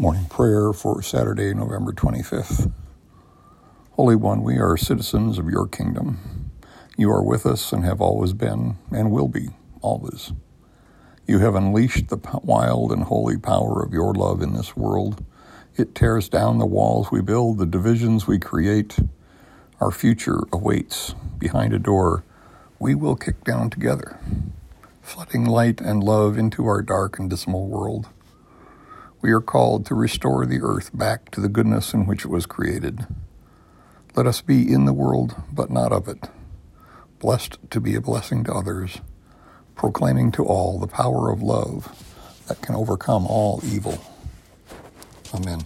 Morning prayer for Saturday, November 25th. Holy One, we are citizens of your kingdom. You are with us and have always been and will be always. You have unleashed the wild and holy power of your love in this world. It tears down the walls we build, the divisions we create. Our future awaits behind a door we will kick down together, flooding light and love into our dark and dismal world. We are called to restore the earth back to the goodness in which it was created. Let us be in the world, but not of it, blessed to be a blessing to others, proclaiming to all the power of love that can overcome all evil. Amen.